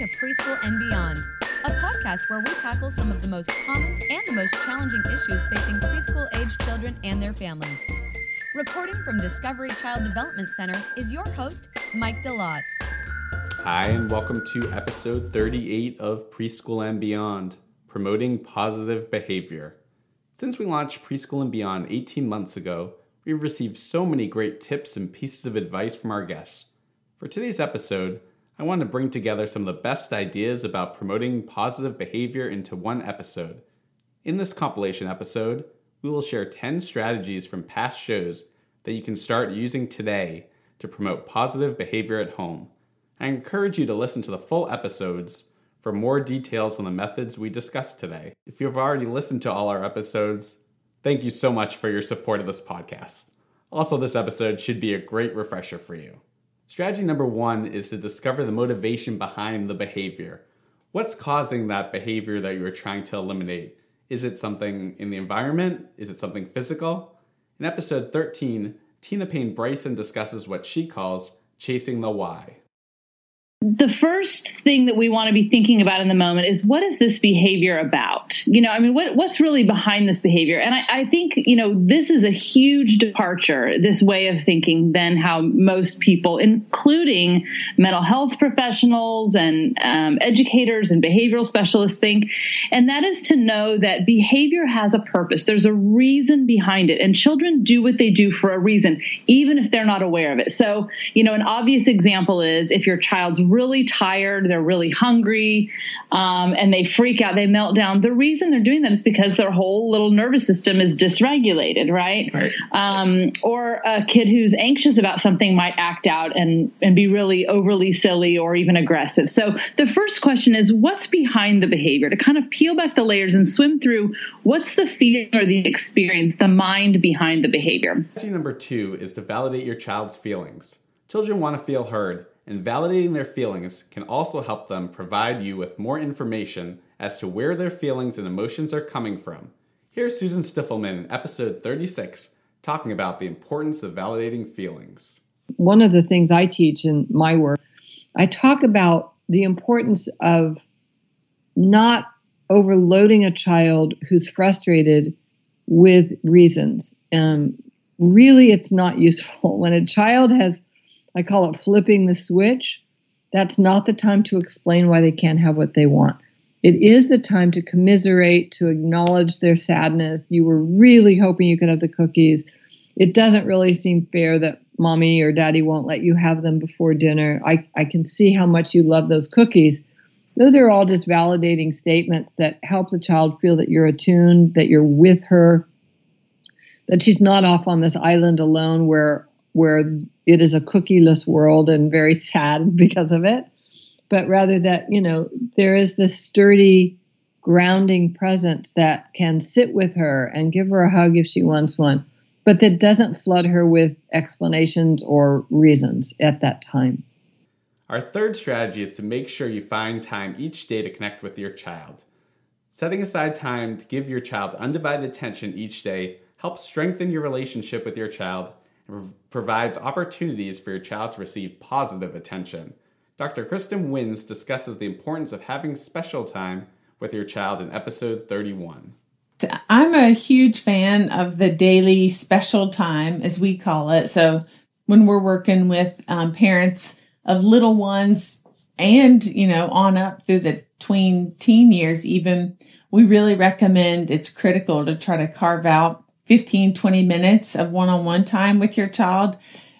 to Preschool and Beyond, a podcast where we tackle some of the most common and the most challenging issues facing preschool age children and their families. Recording from Discovery Child Development Center is your host, Mike DeLotte. Hi, and welcome to episode 38 of Preschool and Beyond Promoting Positive Behavior. Since we launched Preschool and Beyond 18 months ago, we've received so many great tips and pieces of advice from our guests. For today's episode, I want to bring together some of the best ideas about promoting positive behavior into one episode. In this compilation episode, we will share 10 strategies from past shows that you can start using today to promote positive behavior at home. I encourage you to listen to the full episodes for more details on the methods we discussed today. If you've already listened to all our episodes, thank you so much for your support of this podcast. Also, this episode should be a great refresher for you. Strategy number one is to discover the motivation behind the behavior. What's causing that behavior that you are trying to eliminate? Is it something in the environment? Is it something physical? In episode 13, Tina Payne Bryson discusses what she calls chasing the why the first thing that we want to be thinking about in the moment is what is this behavior about? You know, I mean, what, what's really behind this behavior? And I, I, think, you know, this is a huge departure, this way of thinking, than how most people, including mental health professionals and um, educators and behavioral specialists, think. And that is to know that behavior has a purpose. There's a reason behind it. And children do what they do for a reason, even if they're not aware of it. So, you know, an obvious example is if your child's really tired, they're really hungry, um, and they freak out, they melt down. The reason they're doing that is because their whole little nervous system is dysregulated, right? right. Um, or a kid who's anxious about something might act out and, and be really overly silly or even aggressive. So the first question is what's behind the behavior? To kind of peel back the layers and swim through what's the feeling or the experience, the mind behind the behavior. Strategy number two is to validate your child's feelings. Children want to feel heard, and validating their feelings can also help them provide you with more information as to where their feelings and emotions are coming from. Here's Susan Stiffelman in episode 36 talking about the importance of validating feelings. One of the things I teach in my work, I talk about the importance of not overloading a child who's frustrated with reasons. Um, really, it's not useful. When a child has I call it flipping the switch. That's not the time to explain why they can't have what they want. It is the time to commiserate, to acknowledge their sadness. You were really hoping you could have the cookies. It doesn't really seem fair that mommy or daddy won't let you have them before dinner. I, I can see how much you love those cookies. Those are all just validating statements that help the child feel that you're attuned, that you're with her, that she's not off on this island alone where where it is a cookieless world and very sad because of it, but rather that, you know, there is this sturdy, grounding presence that can sit with her and give her a hug if she wants one, but that doesn't flood her with explanations or reasons at that time. Our third strategy is to make sure you find time each day to connect with your child. Setting aside time to give your child undivided attention each day helps strengthen your relationship with your child provides opportunities for your child to receive positive attention. Dr. Kristen Wynns discusses the importance of having special time with your child in episode 31. I'm a huge fan of the daily special time, as we call it. So when we're working with um, parents of little ones and, you know, on up through the tween teen years, even, we really recommend it's critical to try to carve out 15, 20 minutes of one on one time with your child.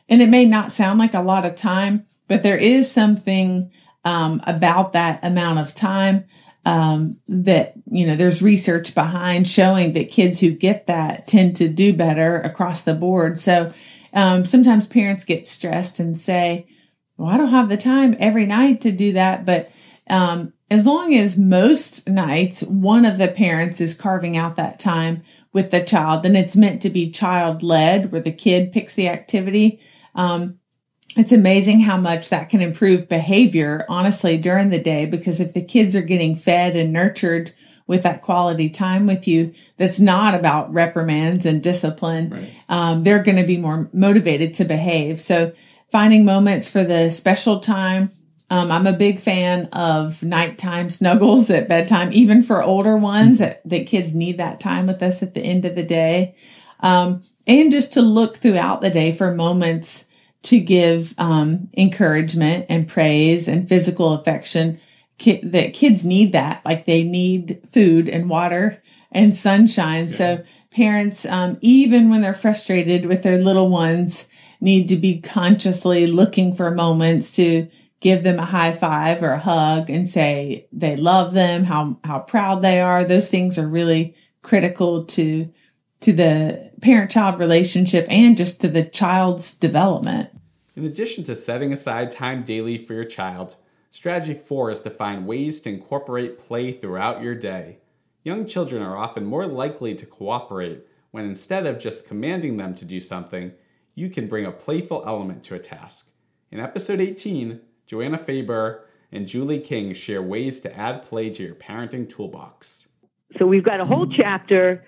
And it may not sound like a lot of time, but there is something um, about that amount of time um, that, you know, there's research behind showing that kids who get that tend to do better across the board. So um, sometimes parents get stressed and say, well, I don't have the time every night to do that. But um, as long as most nights one of the parents is carving out that time with the child and it's meant to be child led where the kid picks the activity. Um, it's amazing how much that can improve behavior, honestly, during the day, because if the kids are getting fed and nurtured with that quality time with you, that's not about reprimands and discipline, right. um, they're going to be more motivated to behave. So finding moments for the special time Um, I'm a big fan of nighttime snuggles at bedtime, even for older ones that, that kids need that time with us at the end of the day. Um, and just to look throughout the day for moments to give um, encouragement and praise and physical affection. Ki- that kids need that, like they need food and water and sunshine. Yeah. So parents, um, even when they're frustrated with their little ones, need to be consciously looking for moments to give them a high five or a hug and say they love them, how, how proud they are. Those things are really critical to, to the parent child relationship and just to the child's development. In addition to setting aside time daily for your child, strategy four is to find ways to incorporate play throughout your day. Young children are often more likely to cooperate when instead of just commanding them to do something, you can bring a playful element to a task. In episode 18, Joanna Faber and Julie King share ways to add play to your parenting toolbox. So we've got a whole chapter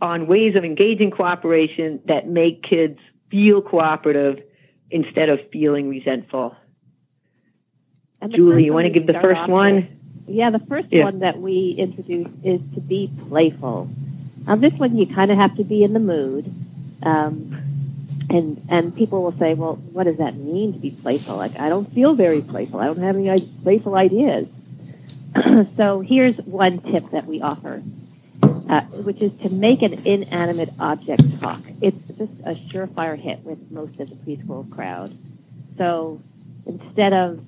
on ways of engaging cooperation that make kids feel cooperative instead of feeling resentful. Julie, you want to give the first one? With, yeah, the first yeah. one that we introduce is to be playful. Now, this one you kind of have to be in the mood. Um, and and people will say, well, what does that mean to be playful? Like, I don't feel very playful. I don't have any playful ideas. so here's one tip that we offer, uh, which is to make an inanimate object talk. It's just a surefire hit with most of the preschool crowd. So instead of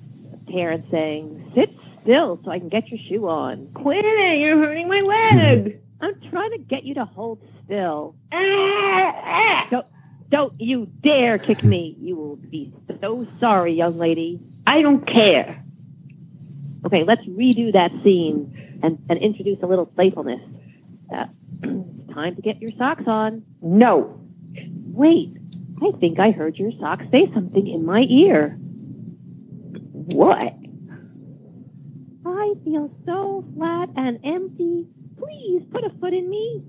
parents saying, sit still so I can get your shoe on. Quit it, you're hurting my leg. I'm trying to get you to hold still. don't you dare kick me. You will be so sorry, young lady. I don't care. Okay, let's redo that scene and, and introduce a little playfulness. Uh, time to get your socks on. No. Wait, I think I heard your sock say something in my ear. What? I feel so flat and empty. Please put a foot in me.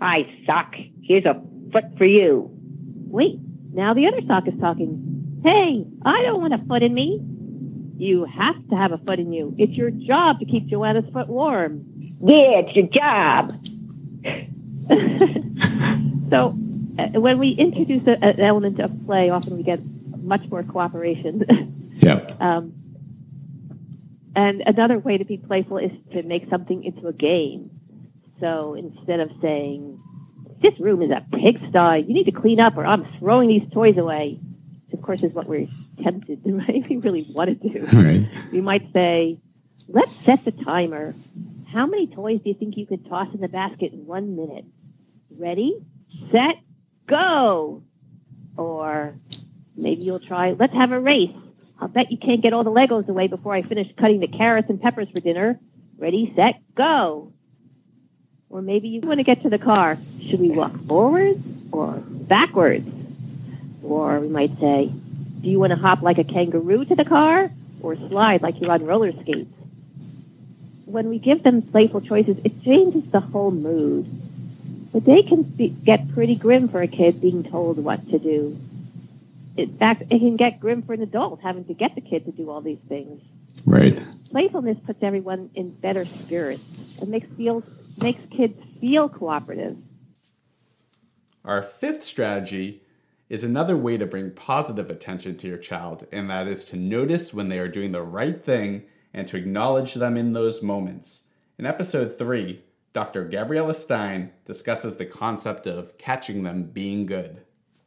Hi, sock. Here's a foot for you. Wait, now the other sock is talking. Hey, I don't want a foot in me. You have to have a foot in you. It's your job to keep Joanna's foot warm. Yeah, it's your job. so, uh, when we introduce a, an element of play, often we get much more cooperation. yep. Um, and another way to be playful is to make something into a game. So instead of saying, this room is a pigsty, you need to clean up or I'm throwing these toys away, which of course is what we're tempted to, right? We really want to do. Right. We might say, let's set the timer. How many toys do you think you could toss in the basket in one minute? Ready, set, go. Or maybe you'll try, let's have a race. I'll bet you can't get all the Legos away before I finish cutting the carrots and peppers for dinner. Ready, set, go. Or maybe you want to get to the car. Should we walk forwards or backwards? Or we might say, do you want to hop like a kangaroo to the car or slide like you're on roller skates? When we give them playful choices, it changes the whole mood. The day can be, get pretty grim for a kid being told what to do in fact, it can get grim for an adult having to get the kid to do all these things. Right. Playfulness puts everyone in better spirits and makes feels makes kids feel cooperative. Our fifth strategy is another way to bring positive attention to your child, and that is to notice when they are doing the right thing and to acknowledge them in those moments. In episode 3, Dr. Gabriella Stein discusses the concept of catching them being good.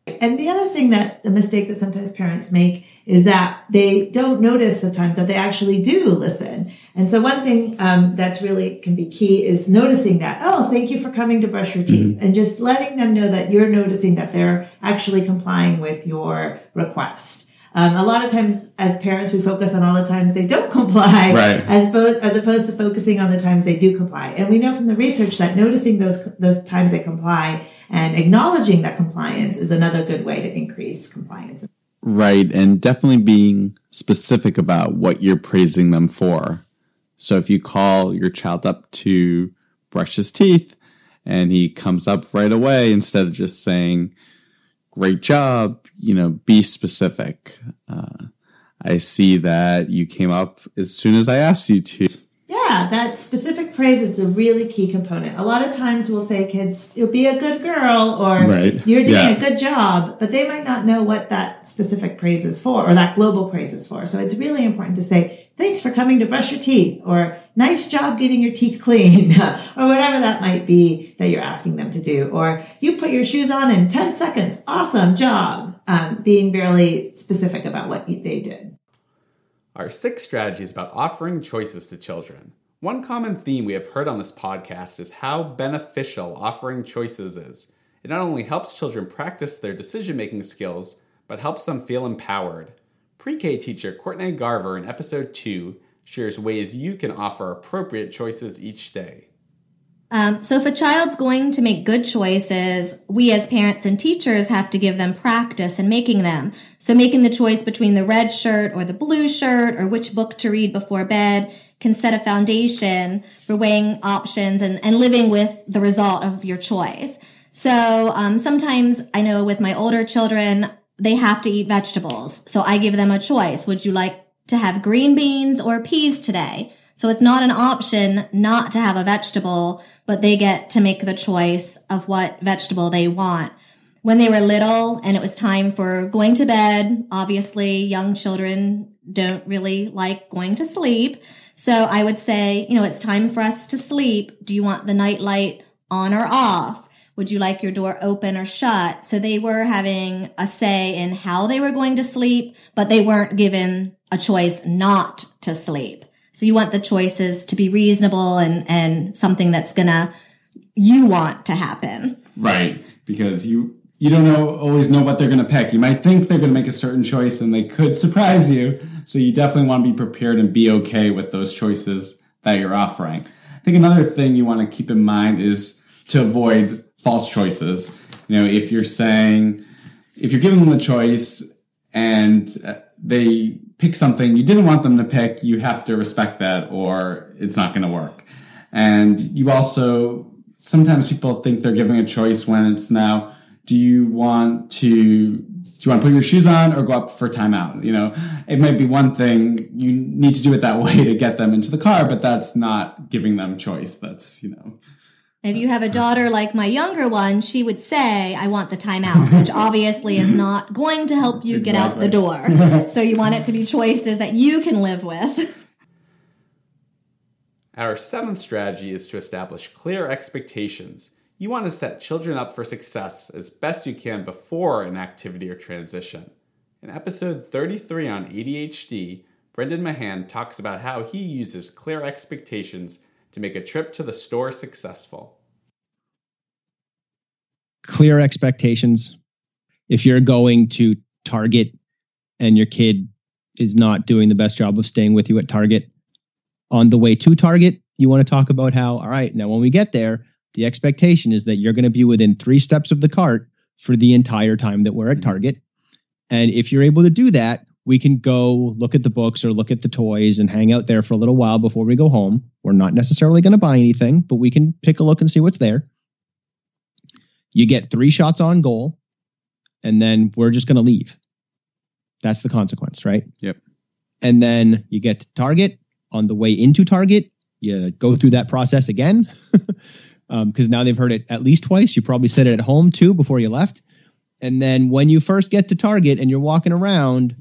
And the other thing that the mistake that sometimes parents make is that they don't notice the times that they actually do listen. And so one thing um, that's really can be key is noticing that, oh, thank you for coming to brush your teeth mm-hmm. and just letting them know that you're noticing that they're actually complying with your request. Um, a lot of times as parents, we focus on all the times they don't comply right. as, bo- as opposed to focusing on the times they do comply. And we know from the research that noticing those, those times they comply and acknowledging that compliance is another good way to increase compliance. Right. And definitely being specific about what you're praising them for. So if you call your child up to brush his teeth and he comes up right away instead of just saying, great job, you know, be specific. Uh, I see that you came up as soon as I asked you to. Yeah, that specific praise is a really key component. A lot of times we'll say kids, you'll be a good girl or Right. you're doing Yeah. a good job, but they might not know what that specific praise is for or that global praise is for. So it's really important to say, thanks for coming to brush your teeth or nice job getting your teeth clean or whatever that might be that you're asking them to do. Or you put your shoes on in 10 seconds. Awesome job. Um, being really specific about what they did. Our sixth strategy is about offering choices to children. One common theme we have heard on this podcast is how beneficial offering choices is. It not only helps children practice their decision making skills, but helps them feel empowered. Pre K teacher Courtney Garver in episode 2 shares ways you can offer appropriate choices each day. Um, so if a child's going to make good choices, we as parents and teachers have to give them practice in making them. So making the choice between the red shirt or the blue shirt or which book to read before bed can set a foundation for weighing options and, and living with the result of your choice. So um, sometimes I know with my older children, they have to eat vegetables. So I give them a choice. Would you like to have green beans or peas today? So it's not an option not to have a vegetable, but they get to make the choice of what vegetable they want. When they were little and it was time for going to bed, obviously young children don't really like going to sleep. So I would say, you know, it's time for us to sleep. Do you want the night light on or off? Would you like your door open or shut? So they were having a say in how they were going to sleep, but they weren't given a choice not to sleep. So you want the choices to be reasonable and, and something that's gonna, you want to happen. Right, because you you don't know always know what they're going to pick. You might think they're going to make a certain choice and they could surprise you. So you definitely want to be prepared and be okay with those choices that you're offering. I think another thing you want to keep in mind is to avoid false choices. You know, if you're saying if you're giving them a choice and uh, they pick something you didn't want them to pick, you have to respect that or it's not going to work. And you also sometimes people think they're giving a choice when it's now do you want to do you want to put your shoes on or go up for timeout? You know, it might be one thing you need to do it that way to get them into the car, but that's not giving them choice. That's, you know, If you have a daughter like my younger one, she would say, I want the timeout, which obviously is not going to help you get out the door. so you want it to be choices that you can live with. Our seventh strategy is to establish clear expectations. You want to set children up for success as best you can before an activity or transition. In episode 33 on ADHD, Brendan Mahan talks about how he uses clear expectations to make a trip to the store successful. clear expectations. If you're going to Target and your kid is not doing the best job of staying with you at Target, on the way to Target, you want to talk about how, all right, now when we get there, the expectation is that you're going to be within three steps of the cart for the entire time that we're at mm-hmm. Target. And if you're able to do that, we can go look at the books or look at the toys and hang out there for a little while before we go home. We're not necessarily going to buy anything, but we can take a look and see what's there. You get three shots on goal, and then we're just going to leave. That's the consequence, right? Yep. And then you get to Target. On the way into Target, you go through that process again um, because now they've heard it at least twice. You probably said it at home too before you left. And then when you first get to Target and you're walking around,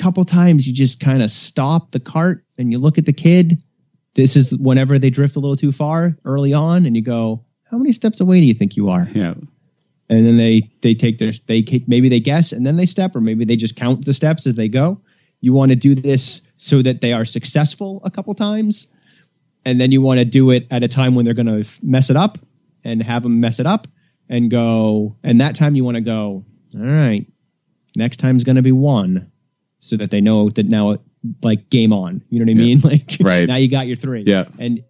couple times you just kind of stop the cart and you look at the kid. This is whenever they drift a little too far early on, and you go, "How many steps away do you think you are?" Yeah. and then they they take their they maybe they guess and then they step or maybe they just count the steps as they go you want to do this so that they are successful a couple times and then you want to do it at a time when they're going to mess it up and have them mess it up and go and that time you want to go all right next time's going to be one so that they know that now like game on you know what i Yeah. mean like Right. now you got your three Yeah. and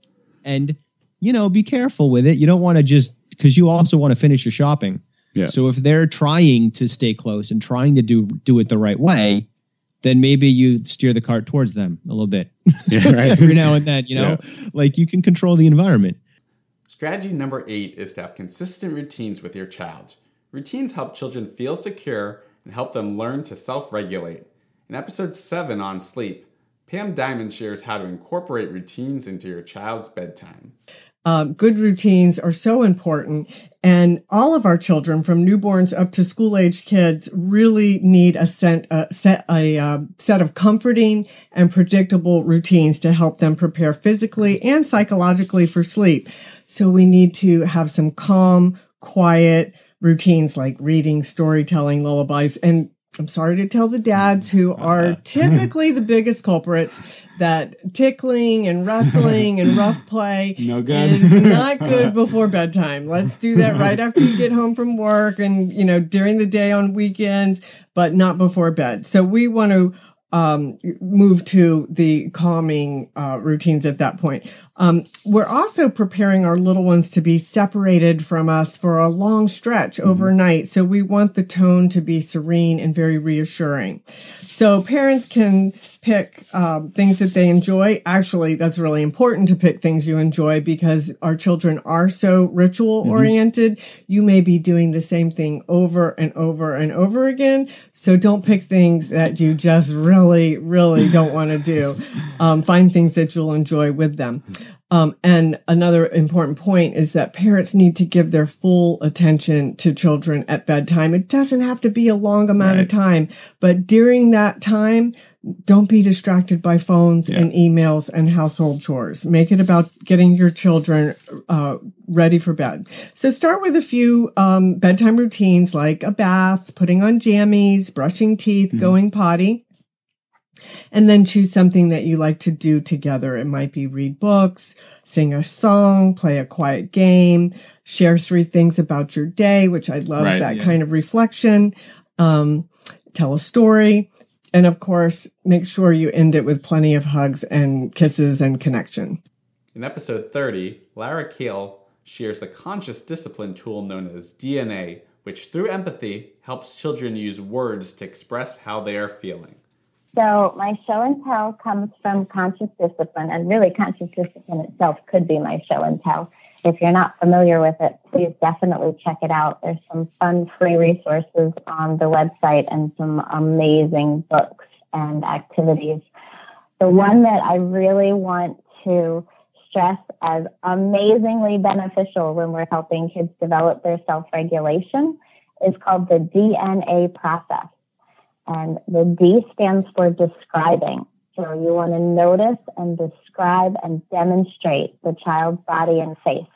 and you know be careful with it you don't want to just because you also want to finish your shopping Yeah. so if they're trying to stay close and trying to do do it the right way then maybe you steer the cart towards them a little bit Yeah, right. every now and then you know like you can control the environment Strategy number eight is to have consistent routines with your child. Routines help children feel secure and help them learn to self regulate. In episode 7 on sleep, Pam Diamond shares how to incorporate routines into your child's bedtime. Um, good routines are so important. And all of our children from newborns up to school age kids really need a a set, a uh, set of comforting and predictable routines to help them prepare physically and psychologically for sleep. So we need to have some calm, quiet routines like reading, storytelling, lullabies, and I'm sorry to tell the dads who are typically the biggest culprits that tickling and wrestling and rough play no good. is not good before bedtime. Let's do that right after you get home from work and, you know, during the day on weekends, but not before bed. So we want to um, move to the calming uh, routines at that point. Um, we're also preparing our little ones to be separated from us for a long stretch mm-hmm. overnight. So we want the tone to be serene and very reassuring. So parents can pick um, things that they enjoy. Actually, that's really important to pick things you enjoy because our children are so ritual oriented. Mm-hmm. You may be doing the same thing over and over and over again. So don't pick things that you just really, really don't want to do. Um, find things that you'll enjoy with them. Um, and another important point is that parents need to give their full attention to children at bedtime. It doesn't have to be a long amount right. of time, but during that time, don't be distracted by phones yeah. and emails and household chores. Make it about getting your children uh, ready for bed. So start with a few um, bedtime routines like a bath, putting on jammies, brushing teeth, mm-hmm. going potty. And then choose something that you like to do together. It might be read books, sing a song, play a quiet game, share three things about your day, which I love right, that yeah. kind of reflection. Um, tell a story and of course, make sure you end it with plenty of hugs and kisses and connection. In episode 30, Lara Kale shares the conscious discipline tool known as DNA, which through empathy helps children use words to express how they are feeling. So, my show and tell comes from conscious discipline, and really, conscious discipline itself could be my show and tell. If you're not familiar with it, please definitely check it out. There's some fun free resources on the website and some amazing books and activities. The one that I really want to stress as amazingly beneficial when we're helping kids develop their self regulation is called the DNA process. And the D stands for describing. So you want to notice and describe and demonstrate the child's body and face.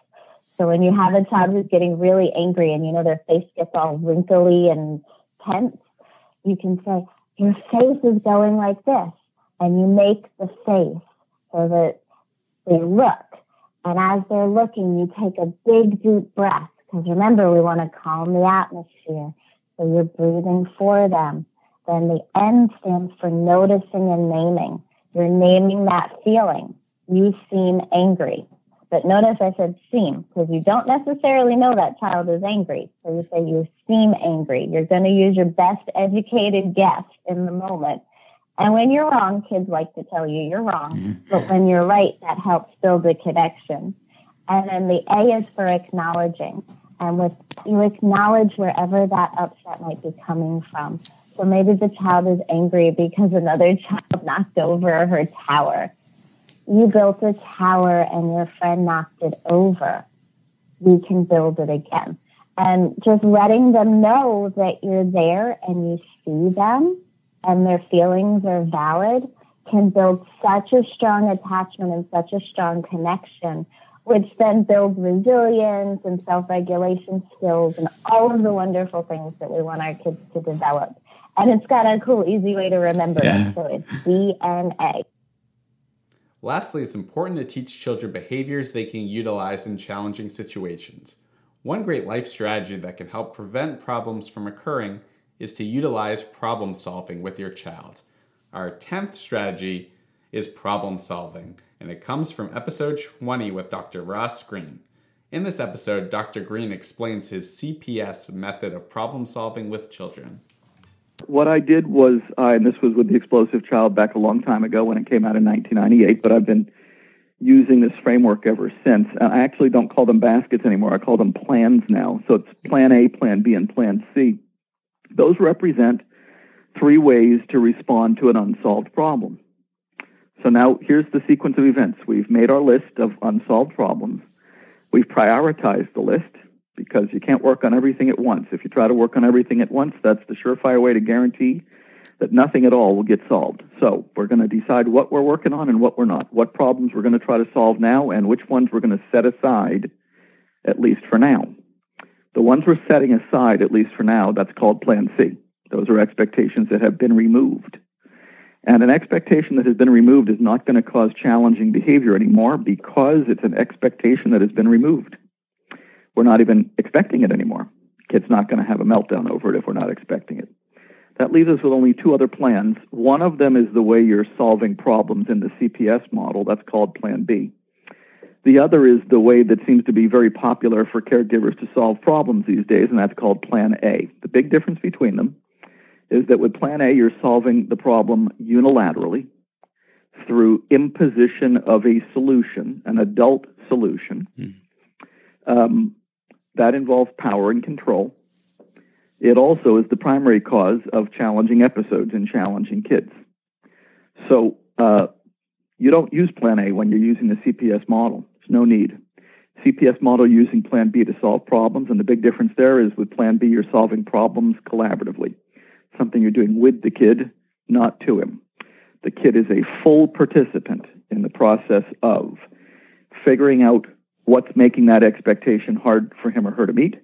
So when you have a child who's getting really angry and you know their face gets all wrinkly and tense, you can say, your face is going like this. And you make the face so that they look. And as they're looking, you take a big deep breath. Because remember, we want to calm the atmosphere. So you're breathing for them. Then the N stands for noticing and naming. You're naming that feeling. You seem angry. But notice I said seem because you don't necessarily know that child is angry. So you say you seem angry. You're going to use your best educated guess in the moment. And when you're wrong, kids like to tell you you're wrong. Mm-hmm. But when you're right, that helps build the connection. And then the A is for acknowledging. And with you acknowledge wherever that upset might be coming from. So maybe the child is angry because another child knocked over her tower. You built a tower and your friend knocked it over. We can build it again. And just letting them know that you're there and you see them and their feelings are valid can build such a strong attachment and such a strong connection, which then builds resilience and self regulation skills and all of the wonderful things that we want our kids to develop. And it's got a cool, easy way to remember yeah. it. So it's DNA. Lastly, it's important to teach children behaviors they can utilize in challenging situations. One great life strategy that can help prevent problems from occurring is to utilize problem solving with your child. Our 10th strategy is problem solving, and it comes from episode 20 with Dr. Ross Greene. In this episode, Dr. Greene explains his CPS method of problem solving with children. What I did was, uh, and this was with the explosive child back a long time ago when it came out in 1998, but I've been using this framework ever since. I actually don't call them baskets anymore. I call them plans now. So it's plan A, plan B, and plan C. Those represent three ways to respond to an unsolved problem. So now here's the sequence of events. We've made our list of unsolved problems. We've prioritized the list because you can't work on everything at once. If you try to work on everything at once, that's the surefire way to guarantee that nothing at all will get solved. So we're going to decide what we're working on and what we're not, what problems we're going to try to solve now, and which ones we're going to set aside, at least for now. The ones we're setting aside, at least for now, that's called Plan C. Those are expectations that have been removed. And an expectation that has been removed is not going to cause challenging behavior anymore because it's an expectation that has been removed. We're not even expecting it anymore. Kid's not going to have a meltdown over it if we're not expecting it. That leaves us with only two other plans. One of them is the way you're solving problems in the CPS model. That's called Plan B. The other is the way that seems to be very popular for caregivers to solve problems these days, and that's called Plan A. The big difference between them is that with Plan A, you're solving the problem unilaterally through imposition of a solution, an adult solution. Um, that involves power and control. It also is the primary cause of challenging episodes and challenging kids. So uh, you don't use Plan A when you're using the CPS model. There's no need. CPS model using Plan B to solve problems, and the big difference there is with Plan B, you're solving problems collaboratively, something you're doing with the kid, not to him. The kid is a full participant in the process of figuring out what's making that expectation hard for him or her to meet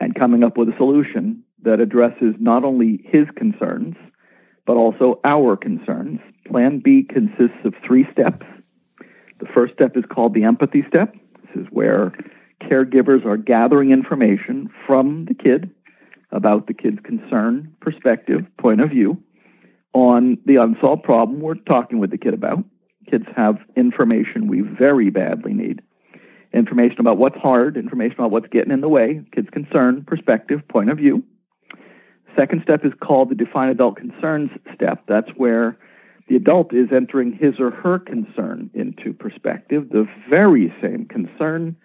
and coming up with a solution that addresses not only his concerns, but also our concerns. Plan B consists of three steps. The first step is called the empathy step. This is where caregivers are gathering information from the kid about the kid's concern, perspective, point of view on the unsolved problem we're talking with the kid about. Kids have information we very badly need information about what's hard, information about what's getting in the way, kids' concern, perspective, point of view. Second step is called the define adult concerns step. That's where the adult is entering his or her concern into perspective, the very same concern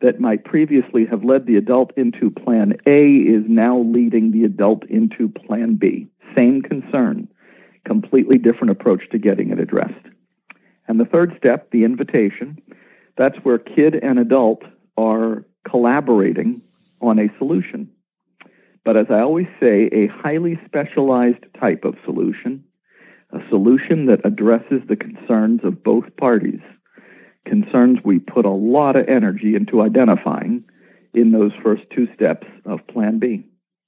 that might previously have led the adult into plan A is now leading the adult into plan B. Same concern, completely different approach to getting it addressed. And the third step, the invitation, that's where kid and adult are collaborating on a solution. But as I always say, a highly specialized type of solution, a solution that addresses the concerns of both parties, concerns we put a lot of energy into identifying in those first two steps of Plan B.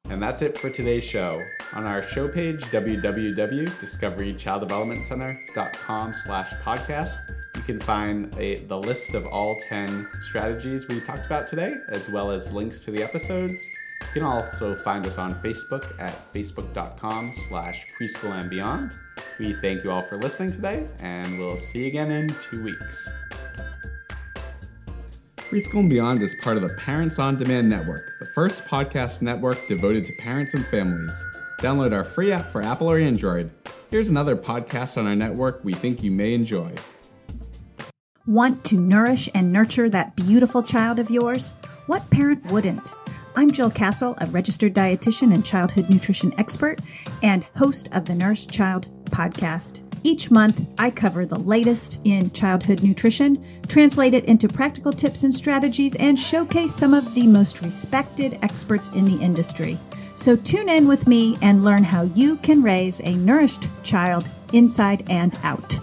And that's it for today's show. On our show page, www.discoverychilddevelopmentcenter.com slash podcast, you can find a, the list of all 10 strategies we talked about today, as well as links to the episodes. You can also find us on Facebook at facebook.com slash preschool and beyond. We thank you all for listening today, and we'll see you again in two weeks. Preschool and Beyond is part of the Parents on Demand Network, the first podcast network devoted to parents and families. Download our free app for Apple or Android. Here's another podcast on our network we think you may enjoy. Want to nourish and nurture that beautiful child of yours? What parent wouldn't? I'm Jill Castle, a registered dietitian and childhood nutrition expert and host of the Nourished Child podcast. Each month, I cover the latest in childhood nutrition, translate it into practical tips and strategies, and showcase some of the most respected experts in the industry. So tune in with me and learn how you can raise a nourished child inside and out.